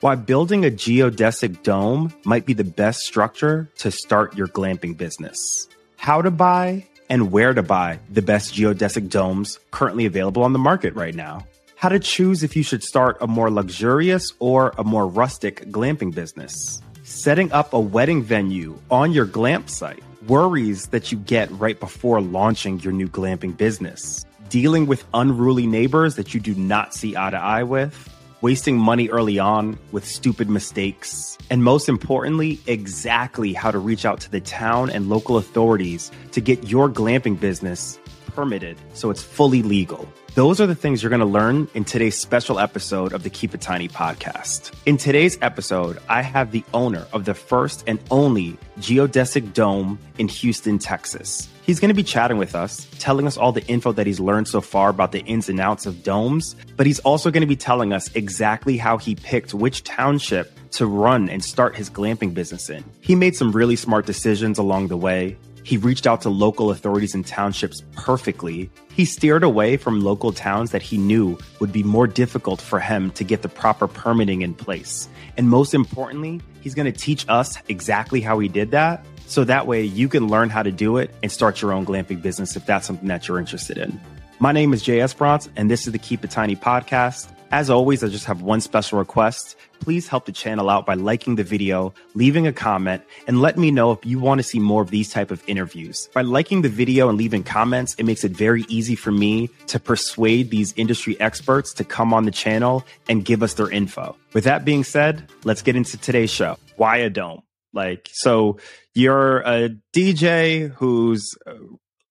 why building a geodesic dome might be the best structure to start your glamping business, how to buy and where to buy the best geodesic domes currently available on the market right now, how to choose if you should start a more luxurious or a more rustic glamping business, setting up a wedding venue on your glamp site, worries that you get right before launching your new glamping business, dealing with unruly neighbors that you do not see eye to eye with wasting money early on with stupid mistakes, and most importantly, exactly how to reach out to the town and local authorities to get your glamping business permitted so it's fully legal. Those are the things you're going to learn in today's special episode of the Keep It Tiny podcast. In today's episode, I have the owner of the first and only geodesic dome in Houston, Texas. He's going to be chatting with us, telling us all the info that he's learned so far about the ins and outs of domes, but he's also going to be telling us exactly how he picked which township to run and start his glamping business in. He made some really smart decisions along the way, he reached out to local authorities and townships perfectly. He steered away from local towns that he knew would be more difficult for him to get the proper permitting in place. And most importantly, he's going to teach us exactly how he did that. So that way you can learn how to do it and start your own glamping business if that's something that you're interested in. My name is Jay Esperance, and this is the Keep It Tiny podcast. As always, I just have one special request. Please help the channel out by liking the video, leaving a comment, and let me know if you want to see more of these type of interviews. By liking the video and leaving comments, it makes it very easy for me to persuade these industry experts to come on the channel and give us their info. With that being said, let's get into today's show. Why a dome? Like, so you're a DJ who's uh,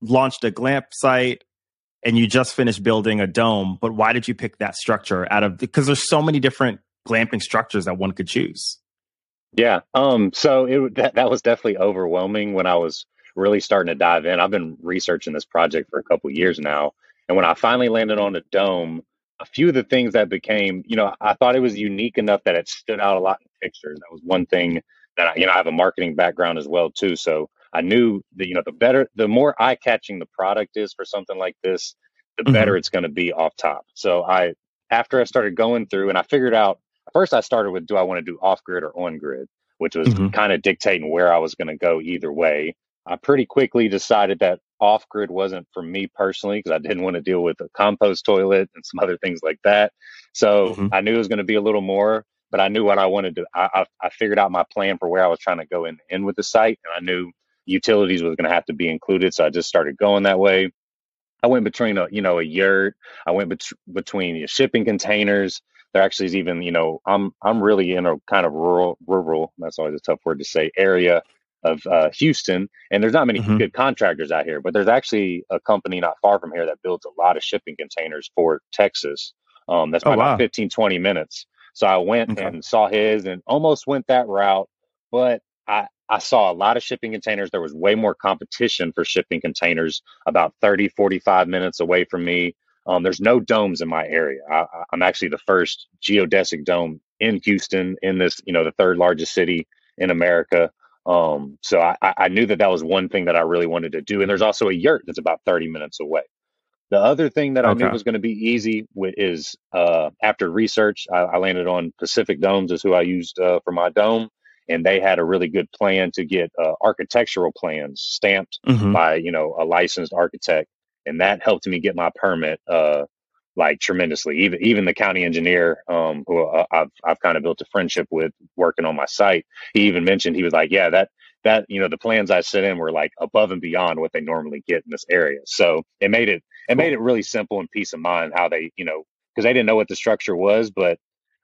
launched a glamp site and you just finished building a dome, but why did you pick that structure out of because there's so many different glamping structures that one could choose? Yeah. Um so it that, that was definitely overwhelming when I was really starting to dive in. I've been researching this project for a couple years now, and when I finally landed on a dome, a few of the things that became, you know, I thought it was unique enough that it stood out a lot in pictures. That was one thing that I, you know, I have a marketing background as well too, so I knew that you know the better, the more eye catching the product is for something like this, the mm-hmm. better it's going to be off top. So I, after I started going through and I figured out first, I started with do I want to do off grid or on grid, which was mm-hmm. kind of dictating where I was going to go either way. I pretty quickly decided that off grid wasn't for me personally because I didn't want to deal with a compost toilet and some other things like that. So mm-hmm. I knew it was going to be a little more, but I knew what I wanted to. I, I, I figured out my plan for where I was trying to go in, in with the site, and I knew utilities was going to have to be included. So I just started going that way. I went between a you know a yurt. I went bet- between shipping containers. There actually is even you know I'm I'm really in a kind of rural rural. That's always a tough word to say. Area of uh, Houston, and there's not many mm-hmm. good contractors out here. But there's actually a company not far from here that builds a lot of shipping containers for Texas. Um, that's oh, about wow. 15 20 minutes. So I went okay. and saw his and almost went that route, but I I saw a lot of shipping containers. There was way more competition for shipping containers about 30, 45 minutes away from me. Um, there's no domes in my area. I, am actually the first geodesic dome in Houston, in this, you know, the third largest city in America. Um, so I, I knew that that was one thing that I really wanted to do. And there's also a yurt that's about 30 minutes away. The other thing that okay. I knew was going to be easy is uh, after research, I, I, landed on Pacific Domes is who I used uh, for my dome and they had a really good plan to get uh, architectural plans stamped mm-hmm. by you know a licensed architect and that helped me get my permit uh, like tremendously. Even even the county engineer um, who uh, I've I've kind of built a friendship with working on my site he even mentioned he was like yeah that that you know the plans I sent in were like above and beyond what they normally get in this area. So it made it it made it really simple and peace of mind how they you know because they didn't know what the structure was but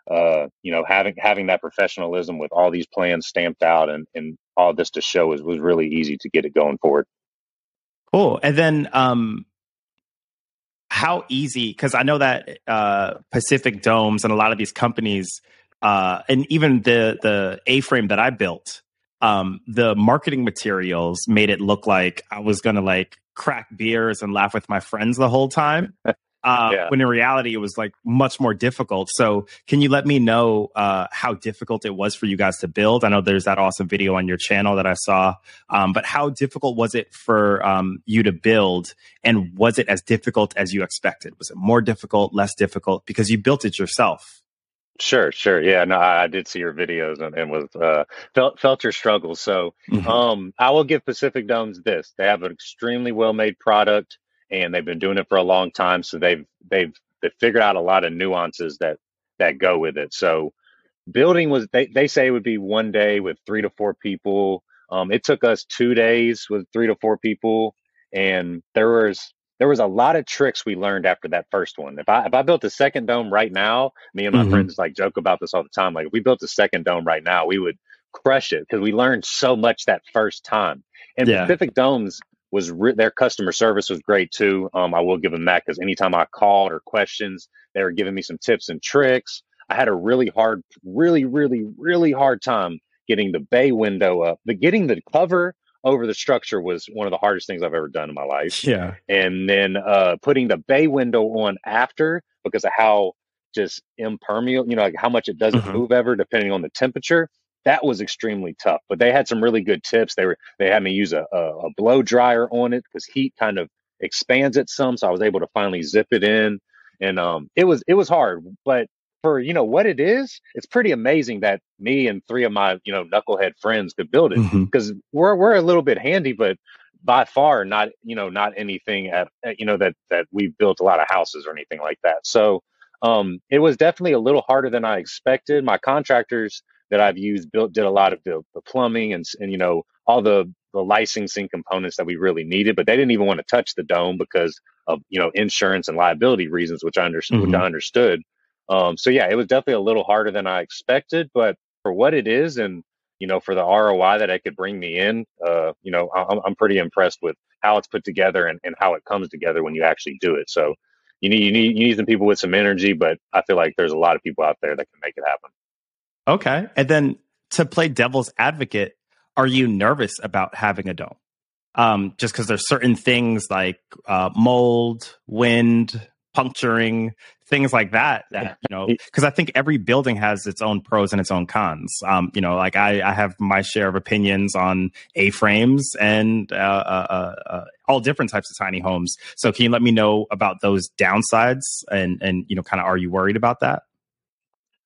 uh, you know, having having that professionalism with all these plans stamped out and, and all this to show is was really easy to get it going forward. Cool. And then um how easy because I know that uh Pacific Domes and a lot of these companies uh and even the the A frame that I built, um, the marketing materials made it look like I was gonna like crack beers and laugh with my friends the whole time. uh, yeah. when in reality it was like much more difficult. So, can you let me know uh, how difficult it was for you guys to build? I know there's that awesome video on your channel that I saw, um, but how difficult was it for um, you to build? And was it as difficult as you expected? Was it more difficult, less difficult because you built it yourself? Sure, sure. Yeah, no, I, I did see your videos and, and was uh, felt felt your struggles. So, hmm um, I will give Pacific Domes this: they have an extremely well made product, and they've been doing it for a long time. So they've they've they've figured out a lot of nuances that that go with it. So building was they, they say it would be one day with three to four people um, it took us two days with three to four people and there was there was a lot of tricks we learned after that first one if i if i built a second dome right now me and my hmm friends like joke about this all the time like if we built a second dome right now we would crush it because we learned so much that first time and Yeah. pacific domes was re- their customer service was great too um, i will give them that because anytime i called or questions they were giving me some tips and tricks I had a really hard, really, really, really hard time getting the bay window up. The getting the cover over the structure was one of the hardest things I've ever done in my life. Yeah. And then uh, putting the bay window on after because of how just impermeable, you know, like how much it doesn't hmm move ever depending on the temperature. That was extremely tough. But they had some really good tips. They were they had me use a, a, a blow dryer on it because heat kind of expands it some. So I was able to finally zip it in. And um, it was it was hard, but for you know what it is, it's pretty amazing that me and three of my you know knucklehead friends could build it because we're we're a little bit handy, but by far not you know not anything at, at you know that that we've built a lot of houses or anything like that. So um, it was definitely a little harder than I expected. My contractors that I've used built did a lot of the, the plumbing and and you know all the the licensing components that we really needed, but they didn't even want to touch the dome because of you know insurance and liability reasons, which I understood. Which I understood. Um, so yeah, it was definitely a little harder than I expected, but for what it is, and you know, for the ROI that it could bring me in, uh, you know, I'm I'm pretty impressed with how it's put together and, and how it comes together when you actually do it. So you need you need you need some people with some energy, but I feel like there's a lot of people out there that can make it happen. Okay. And then to play devil's advocate, are you nervous about having a dome? Um, just because there's certain things like uh, mold, wind, puncturing, things like that. That you know, because I think every building has its own pros and its own cons. Um, you know, like I, I have my share of opinions on A frames and uh, uh, uh, uh, all different types of tiny homes. So can you let me know about those downsides and and you know, kind of are you worried about that?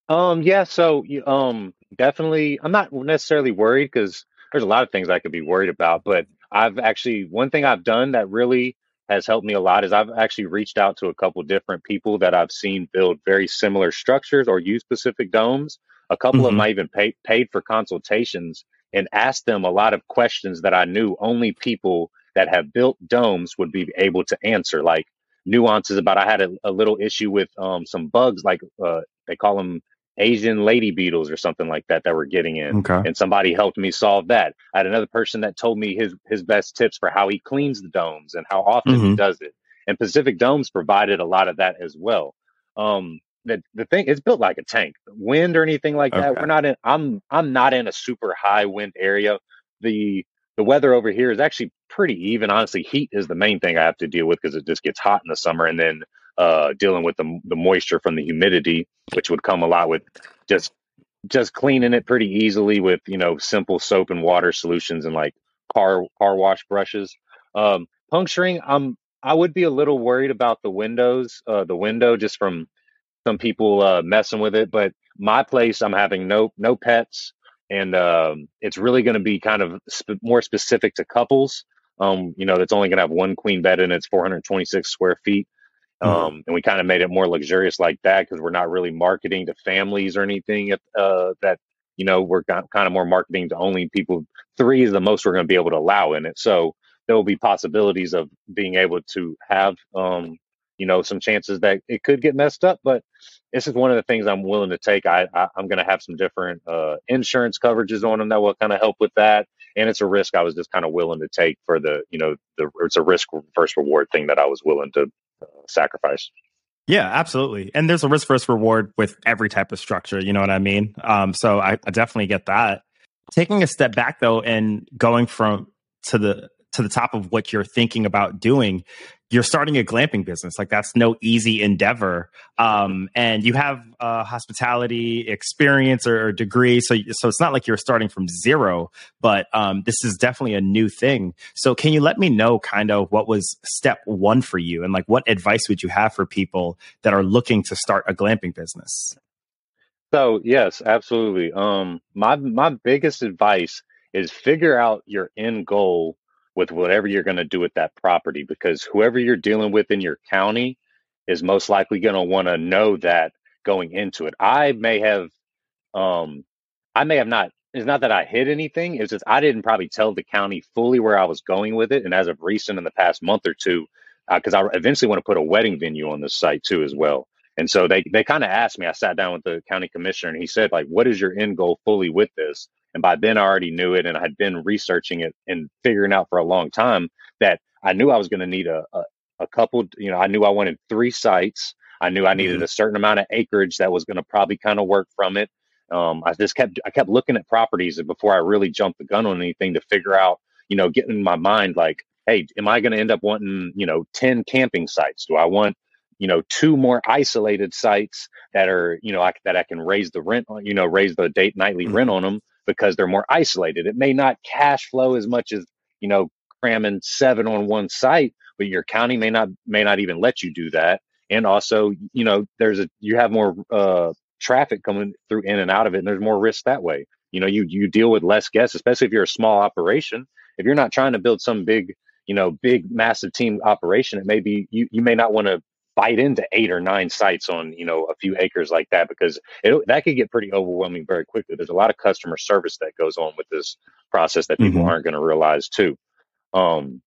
Um, yeah, so you- um, definitely, I'm not necessarily worried because there's a lot of things I could be worried about, but I've actually one thing I've done that really has helped me a lot is I've actually reached out to a couple different people that I've seen build very similar structures or use Pacific Domes. A couple of them hmm I even paid paid for consultations and asked them a lot of questions that I knew only people that have built domes would be able to answer, like nuances about I had a, a little issue with um, some bugs, like uh, they call them Asian lady beetles or something like that that were getting in. Okay. And somebody helped me solve that. I had another person that told me his his best tips for how he cleans the domes and how often he hmm does it. And Pacific Domes provided a lot of that as well. Um the the thing it's built like a tank. Wind or anything like that. We're not in I'm I'm not in a super high wind area. The the weather over here is actually pretty even. Honestly, heat is the main thing I have to deal with because it just gets hot in the summer and then uh dealing with the the moisture from the humidity which would come a lot with just just cleaning it pretty easily with you know simple soap and water solutions and like car car wash brushes. Um, puncturing, I'm I would be a little worried about the windows, uh, the window just from some people uh, messing with it. But my place, I'm having no no pets, and um, it's really going to be kind of sp- more specific to couples. Um, you know, that's only going to have one queen bed and it's 426 square feet hmm um, and we kind of made it more luxurious like that because we're not really marketing to families or anything at, uh, that you know we're kind of more marketing to only people three is the most we're going to be able to allow in it. So there will be possibilities of being able to have um, you know some chances that it could get messed up but this is one of the things i'm willing to take. I, I i'm going to have some different uh, insurance coverages on them that will kind of help with that and it's a risk i was just kind of willing to take for the you know the it's a risk first reward thing that i was willing to sacrifice. Yeah, absolutely. And there's a risk versus reward with every type of structure. You know what I mean? Um, so I, I definitely get that. Taking a step back though, and going from to the to the top of what you're thinking about doing, you're starting a glamping business. Like that's no easy endeavor. Um, and you have uh, hospitality experience or, or degree, so so it's not like you're starting from zero. But um, this is definitely a new thing. So can you let me know kind of what was step one for you, and like what advice would you have for people that are looking to start a glamping business? So yes, absolutely. Um, my my biggest advice is figure out your end goal with whatever you're going to do with that property, because whoever you're dealing with in your county is most likely going to want to know that going into it. I may have um, I may have not. It's not that I hid anything. It's just I didn't probably tell the county fully where I was going with it. And as of recent, in the past month or two, because uh, I eventually want to put a wedding venue on this site too as well. And so they they kind of asked me. I sat down with the county commissioner, and he said, like, "What is your end goal fully with this?" And by then, I already knew it, and I had been researching it and figuring out for a long time that I knew I was going to need a, a a couple. You know, I knew I wanted three sites. I knew I needed mm-hmm. a certain amount of acreage that was going to probably kind of work from it. Um, I just kept I kept looking at properties before I really jumped the gun on anything to figure out, you know, getting in my mind like, hey, am I going to end up wanting, you know, ten camping sites? Do I want, you know, two more isolated sites that are, you know, I, that I can raise the rent, on, you know, raise the date nightly mm-hmm. rent on them because they're more isolated. It may not cash flow as much as, you know, cramming seven on one site, but your county may not may not even let you do that. And also, you know, there's a you have more uh, traffic coming through in and out of it, and there's more risk that way. You know, you you deal with less guests, especially if you're a small operation. If you're not trying to build some big, you know, big massive team operation, it may be you you may not want to bite into eight or nine sites on you know a few acres like that because it, that could get pretty overwhelming very quickly. There's a lot of customer service that goes on with this process that people mm-hmm. aren't going to realize too. Um,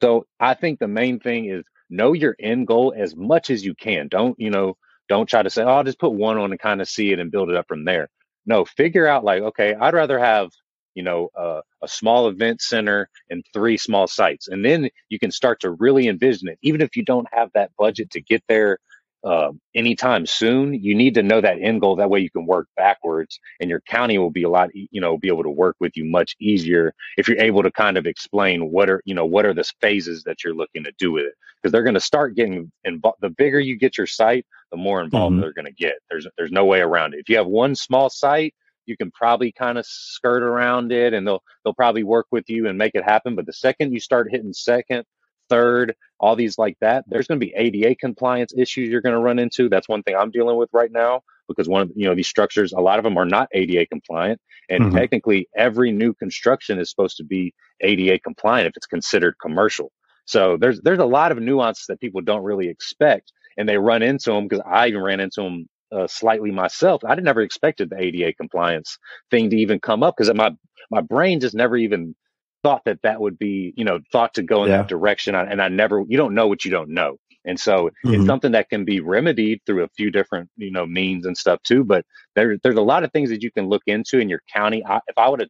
so I think the main thing is know your end goal as much as you can. Don't you know? Don't try to say, oh, I'll just put one on and kind of see it and build it up from there. No, figure out like, okay, I'd rather have, you know, uh, a small event center and three small sites. And then you can start to really envision it. Even if you don't have that budget to get there uh, anytime soon, you need to know that end goal. That way you can work backwards and your county will be a lot, you know, be able to work with you much easier if you're able to kind of explain what are, you know, what are the phases that you're looking to do with it. Because they're going to start getting involved. The bigger you get your site, the more involved mm-hmm. they're going to get. There's, there's no way around it. If you have one small site, you can probably kind of skirt around it and they'll, they'll probably work with you and make it happen. But the second you start hitting second, third, all these like that, there's going to be ADA compliance issues you're going to run into. That's one thing I'm dealing with right now because one of you know these structures, a lot of them are not ADA compliant, and mm-hmm. technically every new construction is supposed to be ADA compliant if it's considered commercial. So there's there's a lot of nuances that people don't really expect, and they run into them because I even ran into them uh, slightly myself. I never expected the ADA compliance thing to even come up because my my brain just never even thought that that would be, you know, thought to go in yeah. that direction. And I never, you don't know what you don't know. And so mm-hmm. it's something that can be remedied through a few different, you know, means and stuff too. But there, there's a lot of things that you can look into in your county. I, if I would have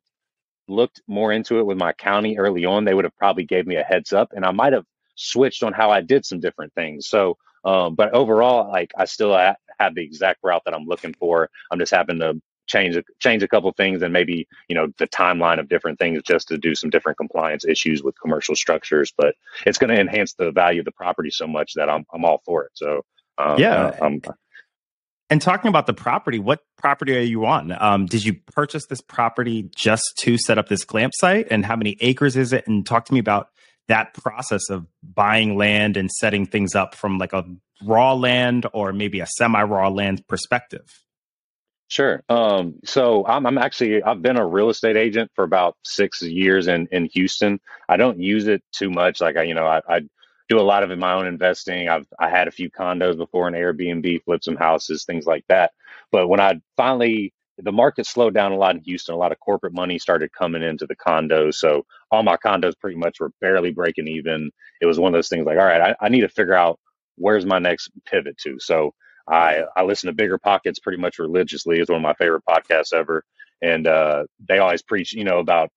looked more into it with my county early on, they would have probably gave me a heads up and I might have switched on how I did some different things. So, um, but overall, like I still have the exact route that I'm looking for. I'm just having to change change a couple things and maybe you know the timeline of different things just to do some different compliance issues with commercial structures but it's going to enhance the value of the property so much that i'm, I'm all for it. So um, yeah uh, and talking about the property what property are you on? Um, did you purchase this property just to set up this glamp site? And how many acres is it? And talk to me about that process of buying land and setting things up from like a raw land or maybe a semi raw land perspective Sure. Um, so I'm, I'm actually I've been a real estate agent for about six years in in Houston. I don't use it too much. Like I, you know, I, I do a lot of my own investing. I've I had a few condos before an Airbnb, flipped some houses, things like that. But when I finally the market slowed down a lot in Houston, a lot of corporate money started coming into the condos. So all my condos pretty much were barely breaking even. It was one of those things like, all right, I, I need to figure out where's my next pivot to. So I I listen to Bigger Pockets pretty much religiously. It's one of my favorite podcasts ever, and uh, they always preach, you know, about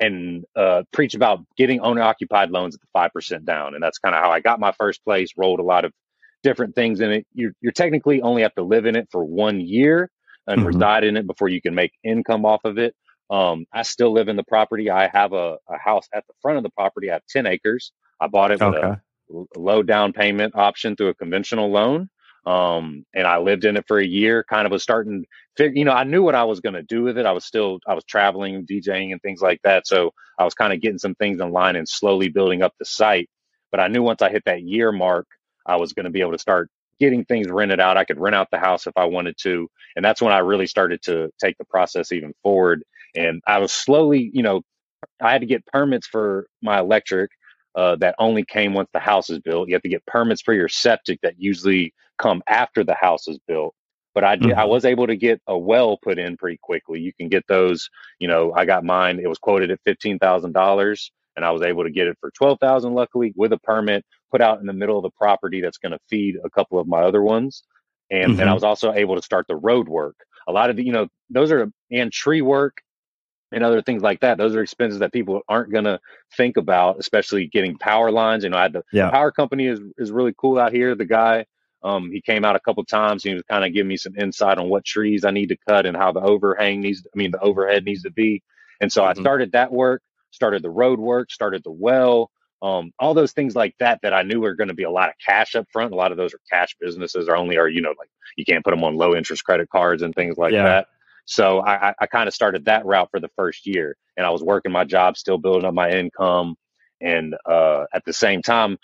and uh, preach about getting owner occupied loans at the five percent down, and that's kind of how I got my first place. Rolled a lot of different things in it. You you technically only have to live in it for one year and mm-hmm. reside in it before you can make income off of it. Um, I still live in the property. I have a, a house at the front of the property. I have ten acres. I bought it with okay. a low down payment option through a conventional loan. Um, and I lived in it for a year, kind of was starting, you know, I knew what I was going to do with it. I was still, I was traveling, DJing and things like that. So I was kind of getting some things in line and slowly building up the site. But I knew once I hit that year mark, I was going to be able to start getting things rented out. I could rent out the house if I wanted to. And that's when I really started to take the process even forward. And I was slowly, you know, I had to get permits for my electric uh, that only came once the house is built. You have to get permits for your septic that usually come after the house is built. But I did, mm-hmm. I was able to get a well put in pretty quickly. You can get those, you know, I got mine. It was quoted at fifteen thousand dollars, and I was able to get it for twelve thousand, luckily, with a permit put out in the middle of the property that's going to feed a couple of my other ones. And mm-hmm. I was also able to start the road work. A lot of the, you know, those are and tree work and other things like that. Those are expenses that people aren't going to think about, especially getting power lines. You know, I had the, yeah. power company is is really cool out here. The guy, um, he came out a couple times. He was kind of giving me some insight on what trees I need to cut and how the overhang needs. I mean, the overhead needs to be. And so mm-hmm. I started that work, started the road work, started the well, um, all those things like that that I knew were going to be a lot of cash up front. A lot of those are cash businesses, or only are you know like you can't put them on low interest credit cards and things like yeah. that. So I, I kind of started that route for the first year, and I was working my job, still building up my income, and uh, at the same time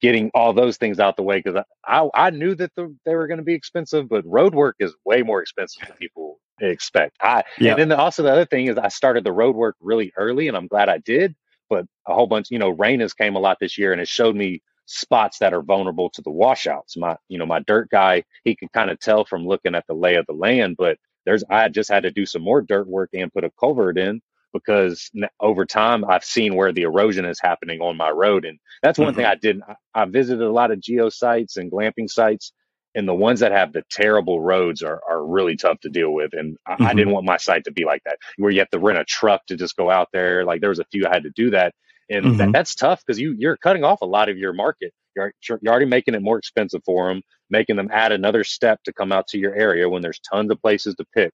getting all those things out the way because I, I, I knew that the, they were going to be expensive, but road work is way more expensive than people expect. I yeah. and then the, also the other thing is I started the road work really early, and I'm glad I did. But a whole bunch, you know, rain has came a lot this year, and it showed me spots that are vulnerable to the washouts. My, you know, my dirt guy, he could kind of tell from looking at the lay of the land, but there's I just had to do some more dirt work and put a culvert in because over time I've seen where the erosion is happening on my road, and that's one mm-hmm. thing I didn't. I, visited a lot of geo sites and glamping sites, and the ones that have the terrible roads are are really tough to deal with. And I, mm-hmm. I didn't want my site to be like that, where you have to rent a truck to just go out there. Like there was a few I had to do that, and mm-hmm. that, that's tough because you you're cutting off a lot of your market. You're you're already making it more expensive for them, making them add another step to come out to your area when there's tons of places to pick.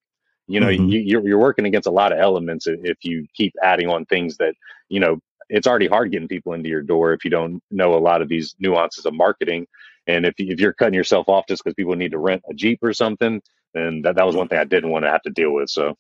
You know, mm-hmm. you, you're you're working against a lot of elements if you keep adding on things that you know. It's already hard getting people into your door if you don't know a lot of these nuances of marketing. And if if you're cutting yourself off just because people need to rent a Jeep or something, then that, that was one thing I didn't want to have to deal with. So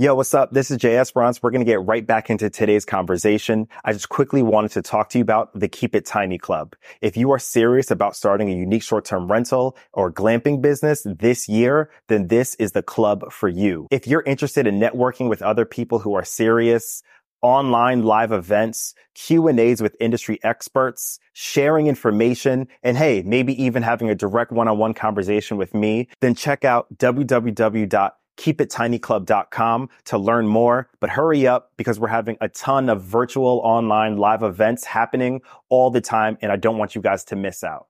Yo, what's up? This is Jay Esperance. We're going to get right back into today's conversation. I just quickly wanted to talk to you about the Keep It Tiny Club. If you are serious about starting a unique short-term rental or glamping business this year, then this is the club for you. If you're interested in networking with other people who are serious, online live events, Q and A's with industry experts, sharing information, and hey, maybe even having a direct one-on-one conversation with me, then check out www keepittinyclub.com to learn more. But hurry up because we're having a ton of virtual online live events happening all the time. And I don't want you guys to miss out.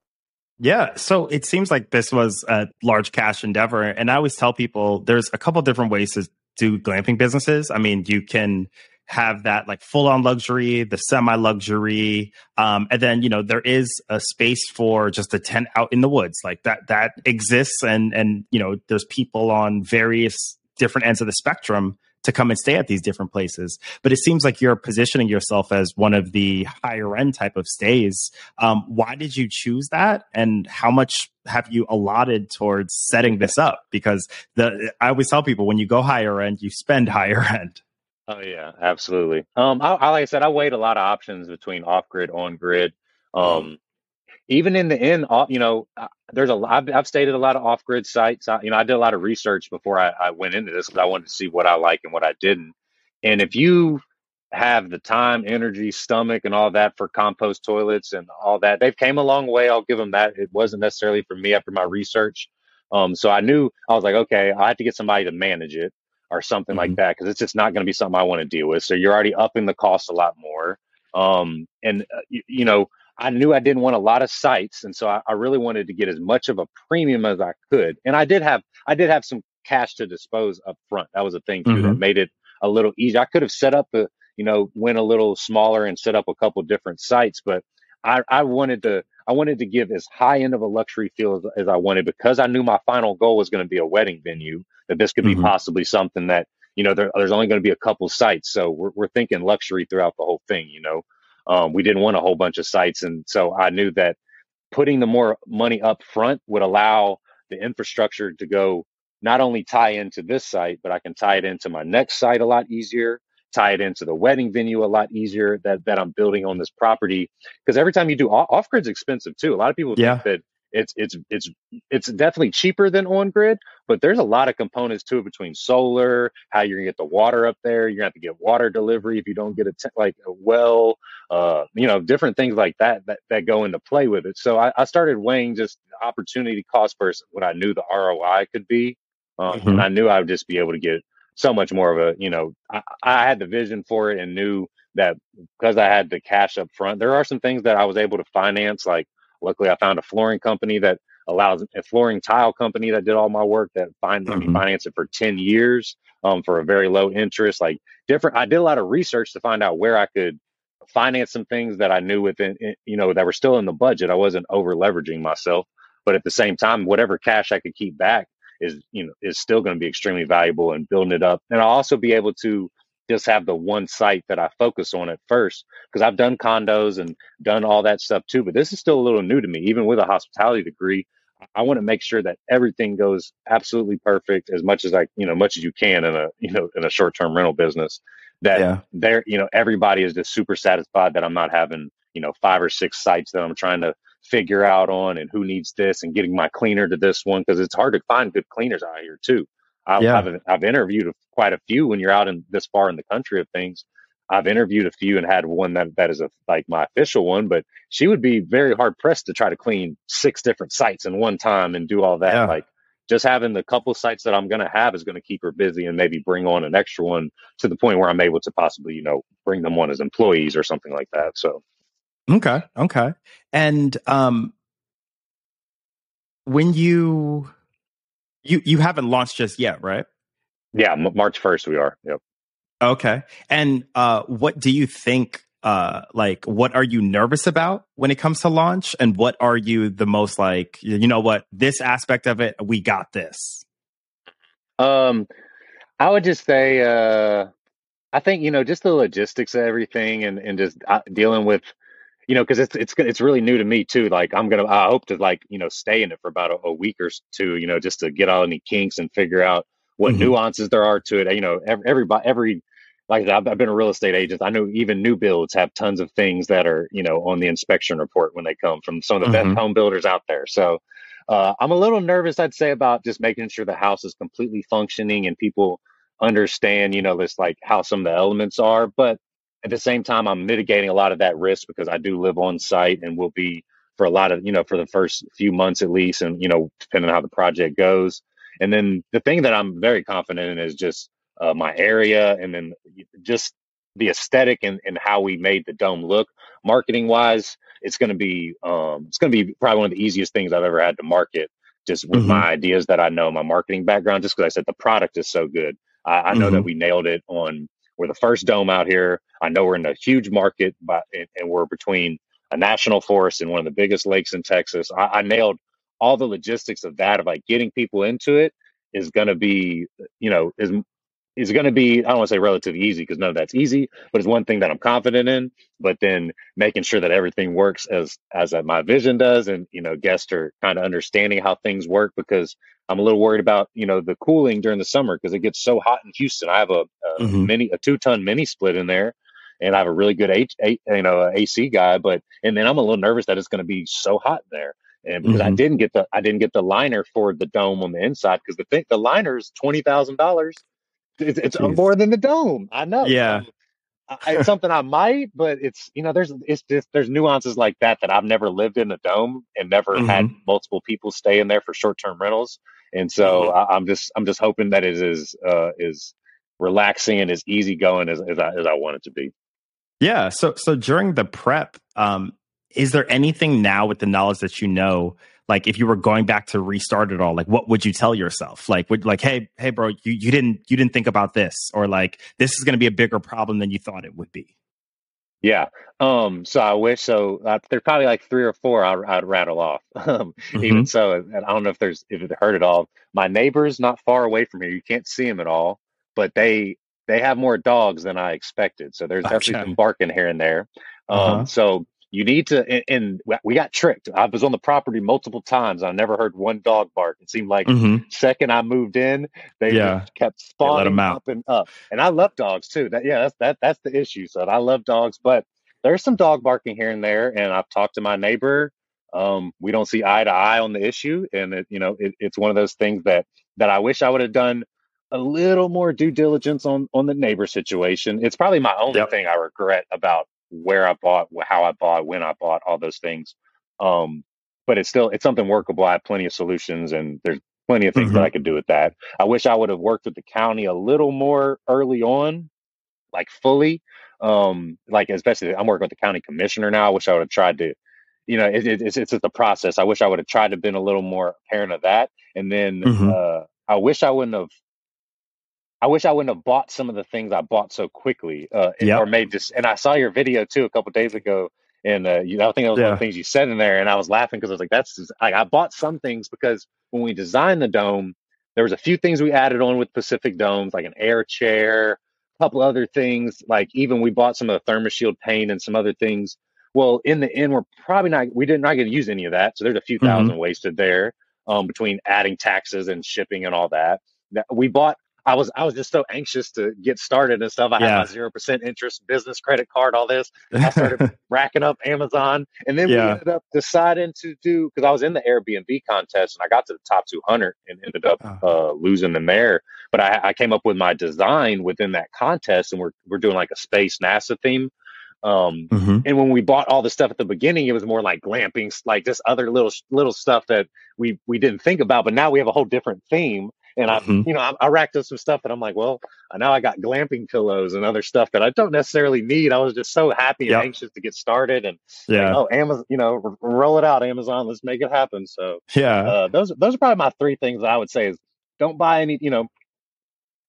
Yeah. So it seems like this was a large cash endeavor. And I always tell people there's a couple different ways to do glamping businesses. I mean, you can have that like full on luxury, the semi luxury. Um, and then, you know, there is a space for just a tent out in the woods like that, that exists. And, and, you know, there's people on various different ends of the spectrum to come and stay at these different places. But it seems like you're positioning yourself as one of the higher end type of stays. Um, why did you choose that? And how much have you allotted towards setting this up? Because the, I always tell people when you go higher end, you spend higher end. Oh yeah, absolutely. Um, I, I like I said, I weighed a lot of options between off grid, on grid. Um, even in the end, you know, there's a lot. I've, I've stayed at a lot of off grid sites. I, you know, I did a lot of research before I, I went into this because I wanted to see what I like and what I didn't. And if you have the time, energy, stomach, and all that for compost toilets and all that, they've came a long way. I'll give them that. It wasn't necessarily for me after my research. Um, so I knew I was like, okay, I have to get somebody to manage it or something mm-hmm. like that because it's just not going to be something I want to deal with. So you're already upping the cost a lot more. Um, and uh, you, you, know, I knew I didn't want a lot of sites, and so I, I, really wanted to get as much of a premium as I could. And I did have I did have some cash to dispose up front. That was a thing too mm-hmm. that made it a little easier. I could have set up the you know went a little smaller and set up a couple different sites, but I, I wanted to I wanted to give as high end of a luxury feel as, as I wanted because I knew my final goal was going to be a wedding venue. That this could be mm-hmm. possibly something that you know there, there's only going to be a couple sites, so we're we're thinking luxury throughout the whole thing. You know, um, we didn't want a whole bunch of sites, and so I knew that putting the more money up front would allow the infrastructure to go not only tie into this site, but I can tie it into my next site a lot easier tie it into the wedding venue a lot easier that that I'm building on this property. Because every time you do off grid's expensive too. A lot of people yeah. think that it's it's it's it's definitely cheaper than on grid, but there's a lot of components to it between solar, how you're gonna get the water up there. You're gonna have to get water delivery if you don't get a t- like a well, uh, you know, different things like that that, that go into play with it. So I, I started weighing just opportunity cost versus what I knew the ROI could be, um, mm-hmm. and I knew I would just be able to get so much more of a you know I, I had the vision for it and knew that because I had the cash up front, there are some things that I was able to finance like Luckily, I found a flooring company that allows a flooring tile company that did all my work that find mm-hmm. me finance it for 10 years um, for a very low interest. Like different, I did a lot of research to find out where I could finance some things that I knew within, you know, that were still in the budget. I wasn't over leveraging myself, but at the same time, whatever cash I could keep back is, you know, is still going to be extremely valuable and building it up. And I'll also be able to just have the one site that I focus on at first because I've done condos and done all that stuff too. But this is still a little new to me, even with a hospitality degree. I want to make sure that everything goes absolutely perfect as much as I, you know, much as you can in a, you know, in a short term rental business. That yeah. there, you know, everybody is just super satisfied that I'm not having, you know, five or six sites that I'm trying to figure out on and who needs this and getting my cleaner to this one because it's hard to find good cleaners out here too. I, yeah. I've, I've interviewed quite a few when you're out in this far in the country of things. I've interviewed a few and had one that, that is a, like my official one, but she would be very hard pressed to try to clean six different sites in one time and do all that. Yeah. Like just having the couple sites that I'm going to have is going to keep her busy and maybe bring on an extra one to the point where I'm able to possibly, you know, bring them on as employees or something like that. So, okay. Okay. And, um, when you you you haven't launched just yet, right? Yeah, M- March first we are. Yep. Okay. And uh, what do you think? Uh, like, what are you nervous about when it comes to launch, and what are you the most like? You know what? This aspect of it, we got this. Um, I would just say, uh, I think you know just the logistics of everything, and and just uh, dealing with you know, because it's it's it's really new to me too. Like I'm gonna, I hope to like you know stay in it for about a, a week or two, you know, just to get all any kinks and figure out what mm-hmm. nuances there are to it. You know, every everybody, every like I've, I've been a real estate agent. I know even new builds have tons of things that are you know on the inspection report when they come from some of the mm-hmm. best home builders out there. So uh, I'm a little nervous, I'd say, about just making sure the house is completely functioning and people understand, you know, this like how some of the elements are. But at the same time, I'm mitigating a lot of that risk because I do live on site and will be for a lot of, you know, for the first few months at least, and, you know, depending on how the project goes. And then the thing that I'm very confident in is just uh, my area and then just the aesthetic and, and how we made the dome look marketing wise it's going to be um, it's going to be probably one of the easiest things i've ever had to market just with mm-hmm. my ideas that i know my marketing background just because i said the product is so good i, I know mm-hmm. that we nailed it on we're the first dome out here. I know we're in a huge market, but and we're between a national forest and one of the biggest lakes in Texas. I, I nailed all the logistics of that of like getting people into it is going to be, you know, is is going to be, I don't want to say relatively easy because none of that's easy, but it's one thing that I'm confident in. But then making sure that everything works as as my vision does, and you know, guests are kind of understanding how things work because I'm a little worried about you know the cooling during the summer because it gets so hot in Houston. I have a, a mm-hmm. mini a two ton mini split in there, and I have a really good H, H you know AC guy, but and then I'm a little nervous that it's going to be so hot in there and because mm-hmm. I didn't get the I didn't get the liner for the dome on the inside because the thing the liner is twenty thousand dollars it's, it's more than the dome. I know. Yeah. it's something I might, but it's you know there's it's just there's nuances like that that I've never lived in a dome and never mm-hmm. had multiple people stay in there for short term rentals, and so mm-hmm. I, am just I'm just hoping that it is uh, is relaxing and as easygoing as as I, as I want it to be. Yeah. So so during the prep, um, is there anything now with the knowledge that you know like if you were going back to restart it all like what would you tell yourself? Like would like hey hey bro you, you didn't you didn't think about this or like this is going to be a bigger problem than you thought it would be. Yeah. Um so i wish so uh, there's probably like three or four I'd, I'd rattle off. Um mm-hmm. even so and i don't know if there's if it hurt at all. My neighbor's not far away from here you can't see them at all but they they have more dogs than i expected. So there's definitely some barking here and there. Um uh-huh. so you need to and, we got tricked i was on the property multiple times i never heard one dog bark it seemed like mm-hmm. second i moved in they yeah. kept spawning up and up and i love dogs too that yeah that's that that's the issue so i love dogs but there's some dog barking here and there and i've talked to my neighbor um, we don't see eye to eye on the issue, and it, you know, it, it's one of those things that that I wish I would have done a little more due diligence on on the neighbor situation. It's probably my only yep. thing I regret about where I bought, how I bought, when I bought, all those things. Um, but it's still it's something workable. I have plenty of solutions, and there's plenty of things mm-hmm. that I could do with that. I wish I would have worked with the county a little more early on, like fully. Um, like especially I'm working with the county commissioner now. I wish I would have tried to you know, it, it, it's it's the process. I wish I would have tried to been a little more apparent of that. And then mm-hmm. uh, I wish I wouldn't have. I wish I wouldn't have bought some of the things I bought so quickly, uh, yep. or made just. And I saw your video too a couple days ago, and uh, you, I think that was yeah. one of the things you said in there, and I was laughing because I was like, "That's." Like, I bought some things because when we designed the dome, there was a few things we added on with Pacific domes, like an air chair, a couple other things. Like even we bought some of the thermoshield paint and some other things well, in the end, we're probably not, we did not get to use any of that. So there's a few 1000 mm-hmm. wasted there um, between adding taxes and shipping and all that. We bought, I was, I was just so anxious to get started and stuff. I yeah. had my 0% interest business credit card, all this. I started racking up Amazon. And then yeah. we ended up deciding to do, because I was in the Airbnb contest and I got to the top 200 and ended up oh. uh, losing them there. But I, I came up with my design within that contest and we're, we're doing like a space NASA theme um, mm-hmm. and when we bought all the stuff at the beginning, it was more like glamping, like just other little little stuff that we we didn't think about. But now we have a whole different theme. And mm-hmm. I, you know, I, I, racked up some stuff, and I'm like, well, now I got glamping pillows and other stuff that I don't necessarily need. I was just so happy and yep. anxious to get started, and yeah, like, oh, Amazon, you know, r- roll it out, Amazon, let's make it happen. So yeah, uh, those those are probably my three things I would say is don't buy any, you know,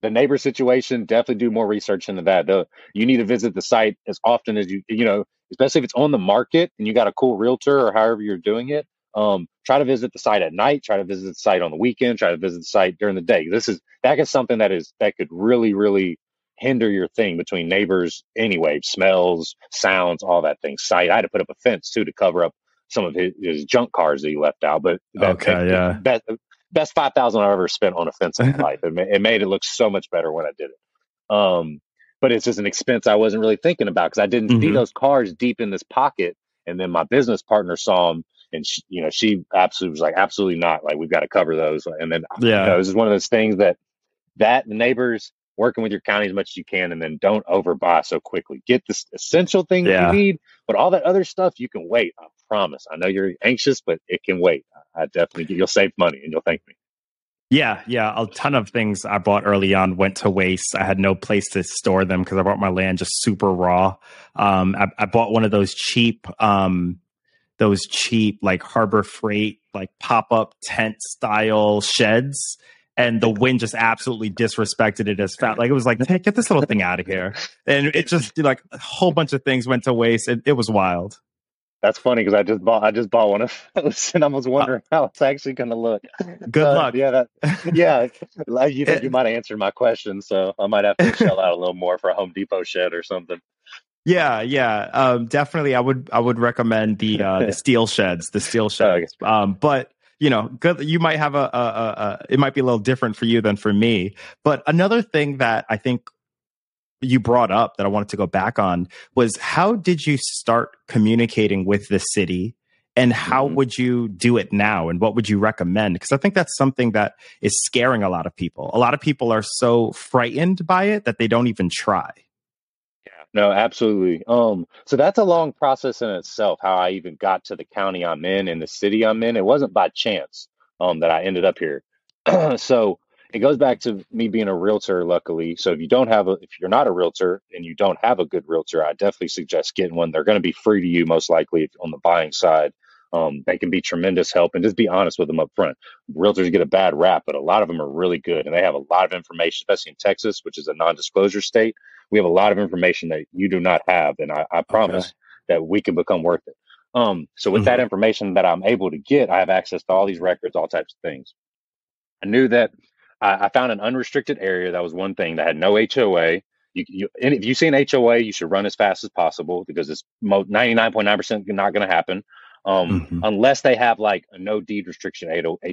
the neighbor situation, definitely do more research into that. The, you need to visit the site as often as you, you know, especially if it's on the market and you got a cool realtor or however you're doing it. Um, try to visit the site at night, try to visit the site on the weekend, try to visit the site during the day. This is, that is something that is, that could really, really hinder your thing between neighbors anyway, smells, sounds, all that thing. Site. I had to put up a fence too to cover up some of his, his junk cars that he left out. But that, okay, that, yeah. That, best five thousand I've ever spent on a fence in my life. It, ma- it made it look so much better when I did it. Um, but it's just an expense I wasn't really thinking about because I didn't mm-hmm. see those cars deep in this pocket. And then my business partner saw them, and she, you know, she absolutely was like, "Absolutely not! Like we've got to cover those." And then, yeah, you know, this is one of those things that that the neighbors working with your county as much as you can, and then don't overbuy so quickly. Get the essential things yeah. you need, but all that other stuff you can wait. I promise. I know you're anxious, but it can wait. I definitely you'll save money and you'll thank me. Yeah, yeah. A ton of things I bought early on went to waste. I had no place to store them because I bought my land just super raw. Um, I, I, bought one of those cheap, um, those cheap like Harbor Freight, like pop up tent style sheds. And the wind just absolutely disrespected it as fat. Like it was like, hey, get this little thing out of here. And it just like a whole bunch of things went to waste. It, it was wild. That's funny because I just bought I just bought one of those, and I was uh, wondering how it's actually going to look. Good uh, luck. Yeah, that, yeah. you think you might have answered my question, so I might have to shell out a little more for a Home Depot shed or something. Yeah, yeah, um, definitely. I would I would recommend the uh, the steel sheds, the steel sheds. Um, but you know, good. You might have a, a, a, it might be a little different for you than for me. But another thing that I think you brought up that I wanted to go back on was how did you start communicating with the city and how mm-hmm. would you do it now and what would you recommend because i think that's something that is scaring a lot of people a lot of people are so frightened by it that they don't even try no absolutely. Um so that's a long process in itself how i even got to the county i'm in and the city i'm in. It wasn't by chance um that i ended up here. So it goes back to me being a realtor luckily. So if you don't have a if you're not a realtor and you don't have a good realtor i definitely suggest getting one. They're going to be free to you most likely on the buying side. Um, they can be tremendous help and just be honest with them up front realtors get a bad rap but a lot of them are really good and they have a lot of information especially in texas which is a non-disclosure state we have a lot of information that you do not have and i, I promise okay. that we can become worth it um, so with mm-hmm. that information that i'm able to get i have access to all these records all types of things I knew that I, I found an unrestricted area. That was one thing that had no HOA. You, you, and if you see an HOA, you should run as fast as possible because it's 99.9% not going to happen. Um, mm-hmm. unless they have like a no deed restriction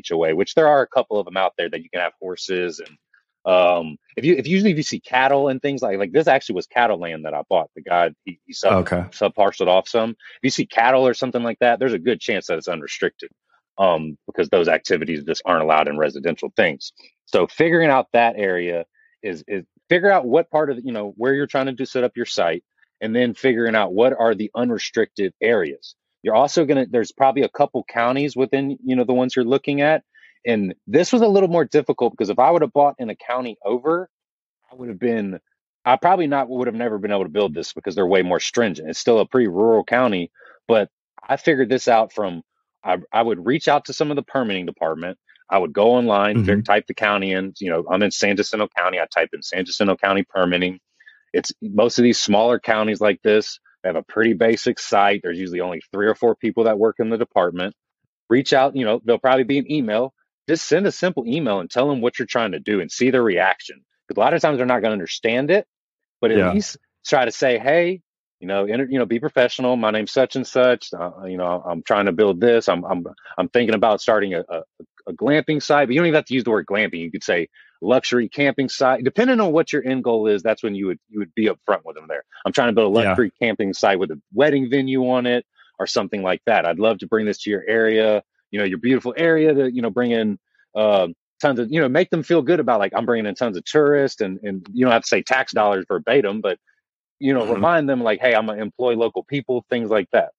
HOA, which there are a couple of them out there that you can have horses and Um, if you if usually if you see cattle and things like like this actually was cattle land that I bought. The guy he, he sub Okay. sub parceled off some. If you see cattle or something like that, there's a good chance that it's unrestricted. Um, because those activities just aren't allowed in residential things. So figuring out that area is is figure out what part of the, you know where you're trying to do set up your site, and then figuring out what are the unrestricted areas. You're also gonna there's probably a couple counties within you know the ones you're looking at and this was a little more difficult because if I would have bought in a county over, I would have been, I probably not would have never been able to build this because they're way more stringent. It's still a pretty rural county, but I figured this out from, I, I would reach out to some of the permitting department. I would go online, hmm type the county in, you know, I'm in San Jacinto County. I type in San Jacinto County permitting. It's most of these smaller counties like this, they have a pretty basic site. There's usually only three or four people that work in the department reach out, you know, they'll probably be an email. Just send a simple email and tell them what you're trying to do and see their reaction. Because a lot of times they're not going to understand it, but at Yeah. least try to say, hey, you know, inter, you know, be professional. My name's such and such. Uh, you know, I'm trying to build this. I'm I'm I'm thinking about starting a, a, a glamping site, but you don't even have to use the word glamping. You could say luxury camping site. Depending on what your end goal is, that's when you would you would be upfront with them there. I'm trying to build a Yeah. luxury camping site with a wedding venue on it or something like that. I'd love to bring this to your area, you know, your beautiful area to, you know, bring in uh, tons of, you know, make them feel good about like I'm bringing in tons of tourists and and you don't have to say tax dollars verbatim, but you know, hmm remind them like, hey, I'm gonna employ local people, things like that.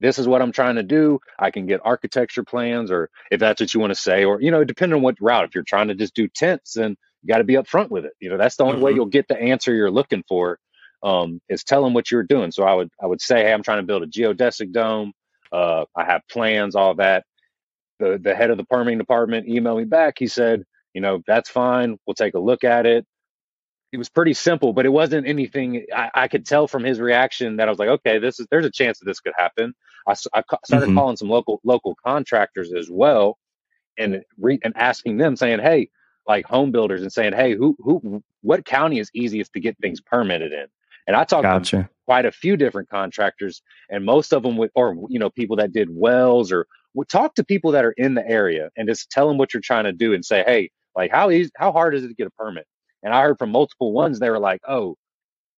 This is what I'm trying to do. I can get architecture plans, or if that's what you want to say, or you know, depending on what route. If you're trying to just do tents, then you got to be upfront with it. You know, that's the only way hmm you'll get the answer you're looking for. Um, is tell them what you're doing. So I would I would say, hey, I'm trying to build a geodesic dome. Uh, I have plans, all that. The the head of the permitting department emailed me back. He said, you know, that's fine. We'll take a look at it it was pretty simple, but it wasn't anything. I, I could tell from his reaction that I was like, okay, this is there's a chance that this could happen. I, ca- started hmm calling some local local contractors as well, and re, and asking them, saying, hey, like home builders, and saying, hey, who who what county is easiest to get things permitted in? And I talked to Gotcha. Quite a few different contractors, and most of them would, or you know, people that did wells, or would talk to people that are in the area and just tell them what you're trying to do, and say, hey, like how easy, how hard is it to get a permit? And I heard from multiple ones, they were like, oh,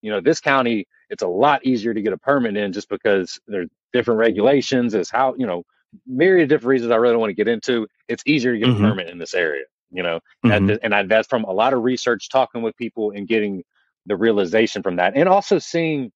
you know, this county, it's a lot easier to get a permit in just because there's different regulations, is how, you know, myriad of different reasons I really don't want to get into. It's easier to get a hmm permit in this area, you know, hmm that, and I, that's from a lot of research, talking with people and getting the realization from that. And also seeing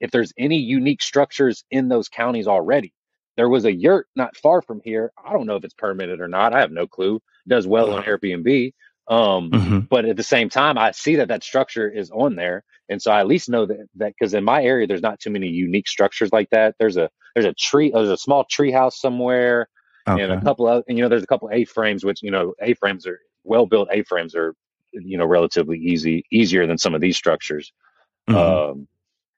if there's any unique structures in those counties already. There was a yurt not far from here. I don't know if it's permitted or not. I have no clue. It does well on Airbnb. Um, hmm but at the same time, I see that that structure is on there, and so I at least know that that because in my area there's not too many unique structures like that. There's a there's a tree there's a small tree house somewhere, and a couple of and you know there's a couple A frames which you know A frames are well built A frames are you know relatively easy easier than some of these structures. hmm Um,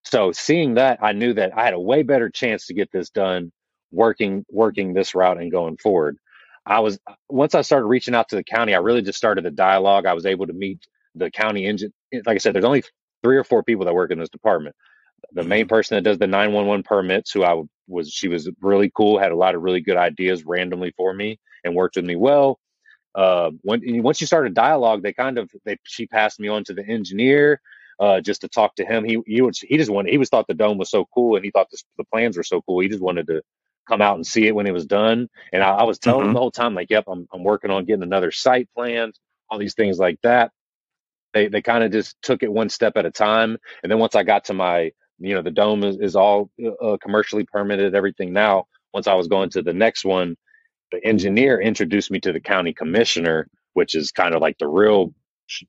so seeing that, I knew that I had a way better chance to get this done working working this route and going forward. I was once I started reaching out to the county, I really just started a dialogue. I was able to meet the county engine. Like I said, there's only three or four people that work in this department. The main hmm person that does the 911 permits, who I was, she was really cool, had a lot of really good ideas randomly for me and worked with me well uh, when once you start a dialogue, they kind of they she passed me on to the engineer uh, just to talk to him. He he was he just wanted he was thought the dome was so cool and he thought the the plans were so cool. He just wanted to come out and see it when it was done. And I, I was telling him hmm the whole time like, "Yep, I'm I'm working on getting another site planned, all these things like that." They they kind of just took it one step at a time. And then once I got to my you know the dome is, is all uh, commercially permitted, everything now. Once I was going to the next one the engineer introduced me to the county commissioner, which is kind of like the real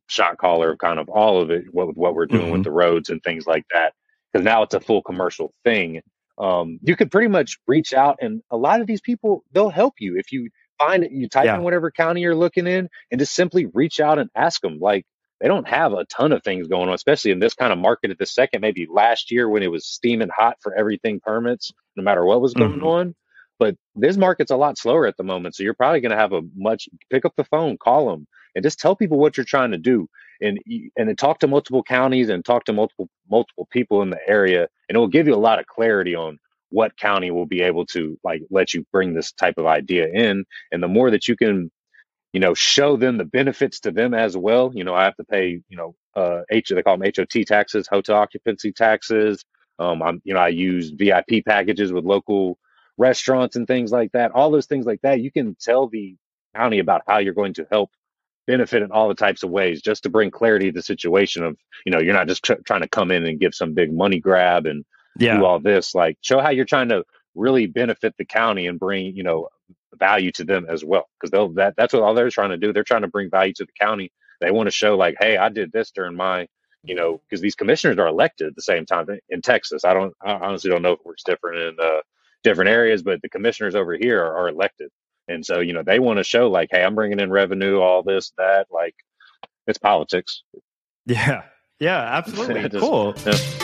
shot caller of kind of all of it, what, what we're doing with hmm the roads and things like that. Because now it's a full commercial thing. Um, you could pretty much reach out, and a lot of these people they'll help you if you find it. You type in whatever county you're looking in, and just simply reach out and ask them. Like they don't have a ton of things going on, especially in this kind of market at the second. Maybe last year when it was steaming hot for everything permits, no matter what was going hmm on but this market's a lot slower at the moment. So you're probably going to have a much pick up the phone, call them, and just tell people what you're trying to do, and and talk to multiple counties and talk to multiple multiple people in the area, and it will give you a lot of clarity on what county will be able to like let you bring this type of idea in. And the more that you can you know, show them the benefits to them as well. You know, I have to pay, you know, uh, H, they call them HOT taxes, hotel occupancy taxes. Um, I'm, you know, I use VIP packages with local restaurants and things like that. All those things like that, you can tell the county about how you're going to help benefit in all the types of ways just to bring clarity to the situation of, you know, you're not just tr- trying to come in and give some big money grab and yeah. do all this. Like, show how you're trying to really benefit the county and bring, you know, value to them as well. Because they'll that that's what all they're trying to do. They're trying to bring value to the county. They want to show like, hey, I did this during my, you know, because these commissioners are elected at the same time in Texas. I don't, I honestly don't know if it works different in uh, different areas, but the commissioners over here are, are elected, and so you know they want to show like, hey, I'm bringing in revenue, all this, that, like, it's politics. Yeah, yeah, absolutely, just, cool. Yeah.